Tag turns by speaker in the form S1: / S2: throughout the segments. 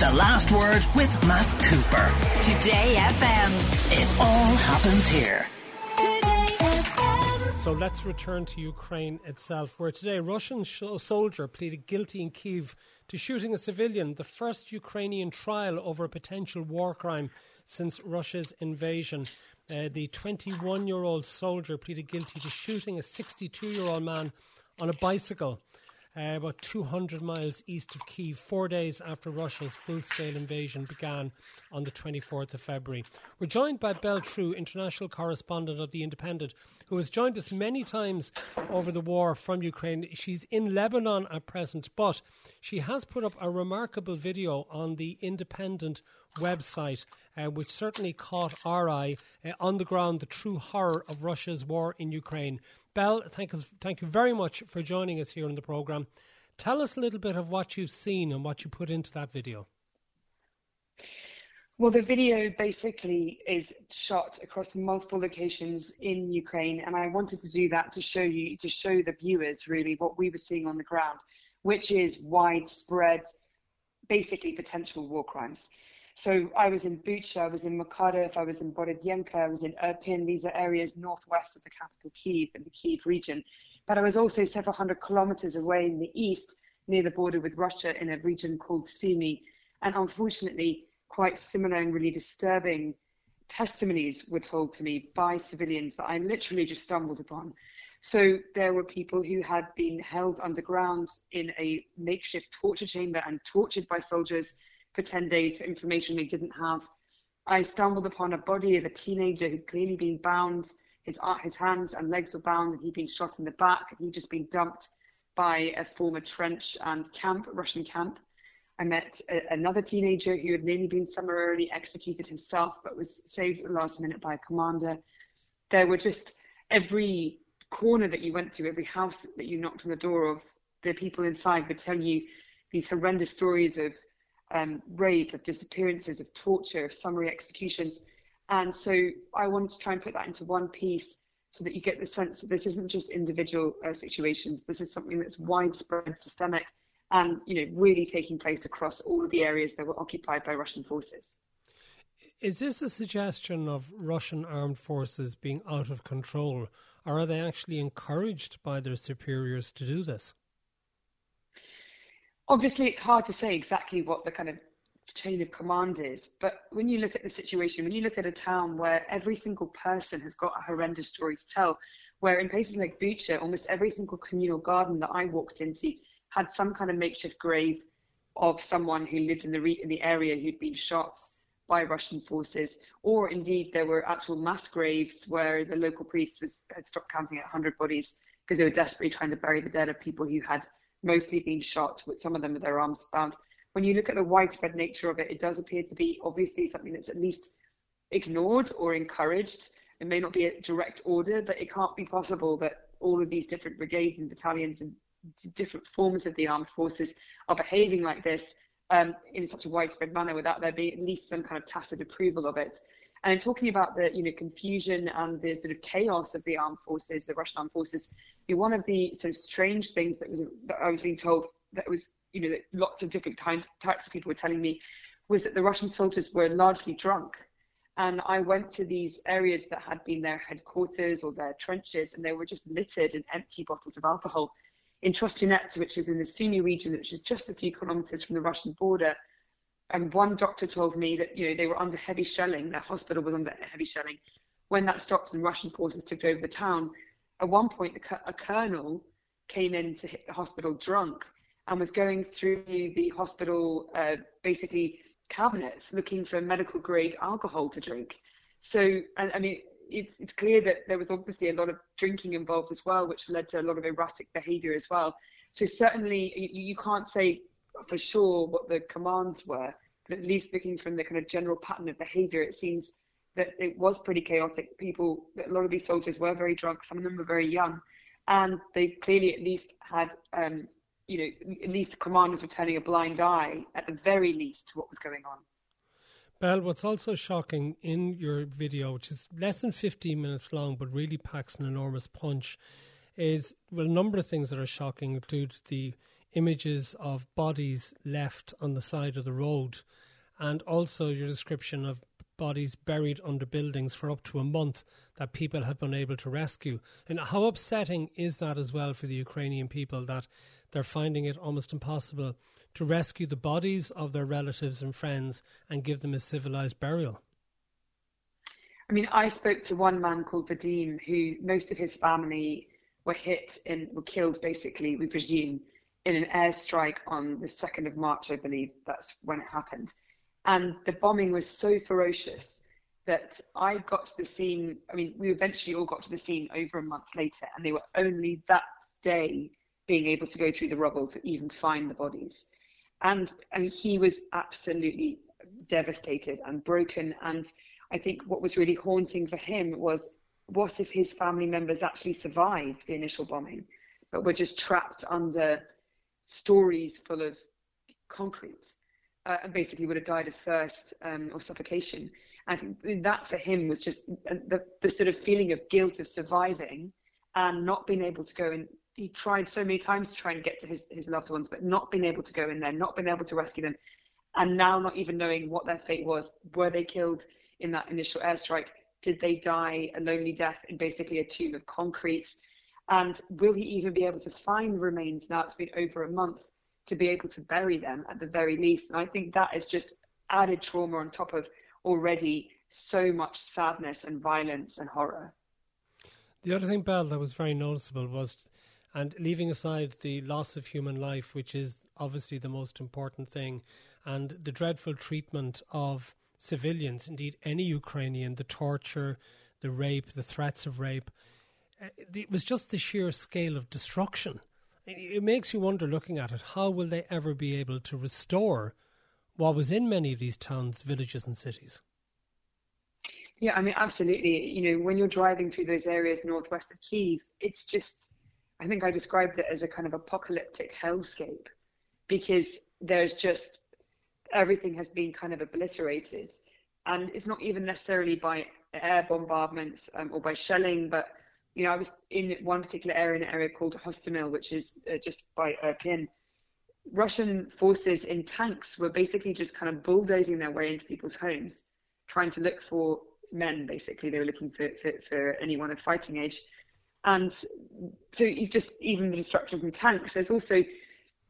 S1: The Last Word with Matt Cooper.
S2: Today FM.
S1: It all happens here. Today FM.
S3: So let's return to Ukraine itself, where today a Russian sh- soldier pleaded guilty in Kiev to shooting a civilian, the first Ukrainian trial over a potential war crime since Russia's invasion. Uh, the 21 year old soldier pleaded guilty to shooting a 62 year old man on a bicycle uh, about 200 miles east of Kiev, four days after Russia's full scale invasion began on the 24th of February. We're joined by Bel Trew, international correspondent of The Independent, who has joined us many times over the war from Ukraine. She's in Lebanon at present, but she has put up a remarkable video on The Independent website, uh, which certainly caught our eye uh, on the ground the true horror of Russia's war in Ukraine. Bel, thank, us, thank you very much for joining us here on the programme. Tell us a little bit of what you've seen and what you put into that video.
S4: Well, the video basically is shot across multiple locations in Ukraine, and I wanted to do that to show you, to show the viewers really what we were seeing on the ground, which is widespread, basically potential war crimes. So I was in Bucha, I was in Mykolaiv, I was in Borodyanka, I was in Irpin. These are areas northwest of the capital Kiev in the Kiev region. But I was also several hundred kilometers away in the east, near the border with Russia, in a region called Sumy. And unfortunately, quite similar and really disturbing testimonies were told to me by civilians that I literally just stumbled upon. So there were people who had been held underground in a makeshift torture chamber and tortured by soldiers for 10 days for information they didn't have. I stumbled upon a body of a teenager who'd clearly been bound. His, his hands and legs were bound, and he'd been shot in the back. He'd just been dumped by a former trench and camp, Russian camp. I met a, another teenager who had nearly been summarily executed himself, but was saved at the last minute by a commander. There were just every corner that you went to, every house that you knocked on the door of, the people inside would tell you these horrendous stories of um, rape, of disappearances, of torture, of summary executions. And so I wanted to try and put that into one piece so that you get the sense that this isn't just individual uh, situations. This is something that's widespread, systemic, and you know really taking place across all of the areas that were occupied by Russian forces.
S3: Is this a suggestion of Russian armed forces being out of control, or are they actually encouraged by their superiors to do this?
S4: Obviously it's hard to say exactly what the kind of chain of command is, but when you look at the situation, when you look at a town where every single person has got a horrendous story to tell, where in places like Bucha, almost every single communal garden that I walked into had some kind of makeshift grave of someone who lived in the re- in the area who'd been shot by Russian forces, or indeed there were actual mass graves where the local priest was had stopped counting at 100 bodies because they were desperately trying to bury the dead of people who had mostly being shot, with some of them with their arms bound. When you look at the widespread nature of it, it does appear to be obviously something that's at least ignored or encouraged. It may not be a direct order, but it can't be possible that all of these different brigades and battalions and different forms of the armed forces are behaving like this um, in such a widespread manner without there being at least some kind of tacit approval of it. And talking about the you know confusion and the sort of chaos of the armed forces, the Russian armed forces, one of the sort of strange things that was that I was being told that was you know that lots of different kinds types of people were telling me was that the Russian soldiers were largely drunk. And I went to these areas that had been their headquarters or their trenches, and they were just littered in empty bottles of alcohol. In Trostianets, which is in the Sumy region, which is just a few kilometers from the Russian border, and one doctor told me that you know they were under heavy shelling. Their hospital was under heavy shelling. When that stopped and Russian forces took over the town, at one point a colonel came in to hit the hospital drunk and was going through the hospital uh, basically cabinets looking for medical grade alcohol to drink. So, I, I mean, it's, it's clear that there was obviously a lot of drinking involved as well, which led to a lot of erratic behaviour as well. So certainly, you, you can't say for sure what the commands were, but at least looking from the kind of general pattern of behaviour, it seems that it was pretty chaotic. People, a lot of these soldiers were very drunk. Some of them were very young, and they clearly at least had, um, you know, at least the commanders were turning a blind eye, at the very least, to what was going on.
S3: Bel, what's also shocking in your video, which is less than 15 minutes long but really packs an enormous punch, is well, a number of things that are shocking include the images of bodies left on the side of the road, and also your description of bodies buried under buildings for up to a month that people have been able to rescue. And how upsetting is that as well for the Ukrainian people that they're finding it almost impossible to rescue the bodies of their relatives and friends and give them a civilized burial?
S4: I mean, I spoke to one man called Vadim, who most of his family were hit and were killed, basically, we presume, in an airstrike on the 2nd of March, I believe. That's when it happened. And the bombing was so ferocious that I got to the scene. I mean, we eventually all got to the scene over a month later, and they were only that day being able to go through the rubble to even find the bodies. And I mean, he was absolutely devastated and broken. And I think what was really haunting for him was what if his family members actually survived the initial bombing, but were just trapped under stories full of concrete? uh, and basically would have died of thirst um, or suffocation. I think that for him was just uh, the, the sort of feeling of guilt of surviving and not being able to go and he tried so many times to try and get to his, his loved ones, but not being able to go in there, not being able to rescue them, and now not even knowing what their fate was. Were they killed in that initial airstrike? Did they die a lonely death in basically a tomb of concrete? And will he even be able to find remains now it's been over a month? to be able to bury them at the very least. And I think that is just added trauma on top of already so much sadness and violence and horror.
S3: The other thing, Bel, that was very noticeable was, and leaving aside the loss of human life, which is obviously the most important thing, and the dreadful treatment of civilians, indeed any Ukrainian, the torture, the rape, the threats of rape, it was just the sheer scale of destruction. It makes you wonder looking at it how will they ever be able to restore what was in many of these towns villages and cities?
S4: Yeah i mean absolutely. You know when you're driving through those areas northwest of kiev it's just i think i described it as a kind of apocalyptic hellscape because there's just everything has been kind of obliterated. And it's not even necessarily by air bombardments um, or by shelling but you know, I was in one particular area, an area called Hostomel, which is uh, just by Irpin. Russian forces in tanks were basically just kind of bulldozing their way into people's homes, trying to look for men. Basically, they were looking for, for, for anyone of fighting age, and so it's just even the destruction from tanks. There's also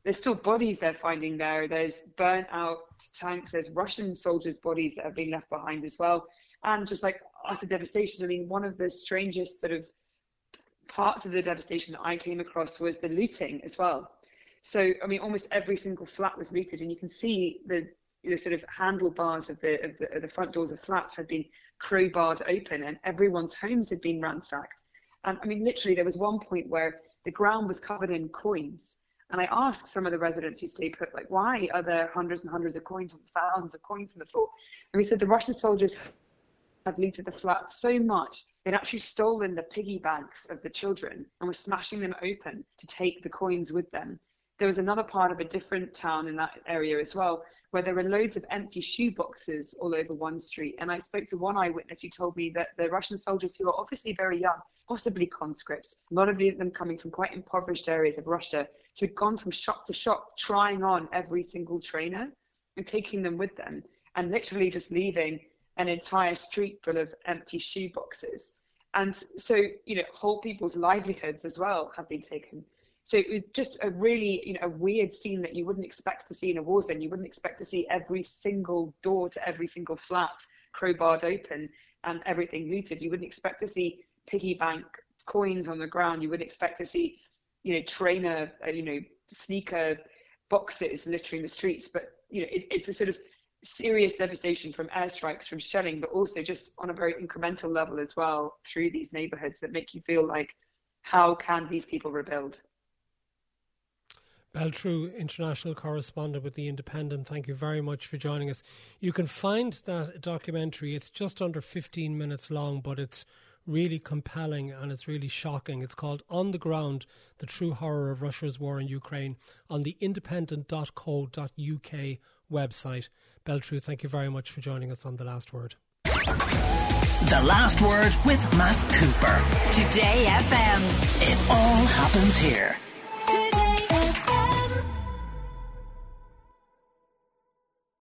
S4: there's still bodies they're finding there. There's burnt out tanks. There's Russian soldiers' bodies that have been left behind as well, and just like utter devastation. I mean, one of the strangest sort of parts of the devastation that I came across was the looting as well. So, I mean, almost every single flat was looted, and you can see the you know, sort of handlebars of the, of the, of the front doors of flats had been crowbarred open, and everyone's homes had been ransacked. And I mean, literally, there was one point where the ground was covered in coins. And I asked some of the residents who stayed put, like, why are there hundreds and hundreds of coins and thousands of coins on the floor? And we said the Russian soldiers had looted the flat so much they'd actually stolen the piggy banks of the children and were smashing them open to take the coins with them. There was another part of a different town in that area as well, where there were loads of empty shoe boxes all over one street. And I spoke to one eyewitness who told me that the Russian soldiers, who are obviously very young, possibly conscripts, a lot of them coming from quite impoverished areas of Russia, who had gone from shop to shop trying on every single trainer and taking them with them, and literally just leaving an entire street full of empty shoe boxes. And so, you know, whole people's livelihoods as well have been taken. So it was just a really, you know, a weird scene that you wouldn't expect to see in a war zone. You wouldn't expect to see every single door to every single flat crowbarred open and everything looted. You wouldn't expect to see piggy bank coins on the ground. You wouldn't expect to see, you know, trainer, uh, you know, sneaker boxes littering the streets. But you know, it, it's a sort of serious devastation from airstrikes, from shelling, but also just on a very incremental level as well through these neighborhoods that make you feel like, how can these people rebuild?
S3: Bel Trew, international correspondent with The Independent, thank you very much for joining us. You can find that documentary, it's just under 15 minutes long, but it's really compelling and it's really shocking. It's called On the Ground The True Horror of Russia's War in Ukraine on the independent.co.uk website. Bel thank you very much for joining us on The Last Word.
S1: The Last Word with Matt Cooper.
S2: Today FM.
S1: It all happens here.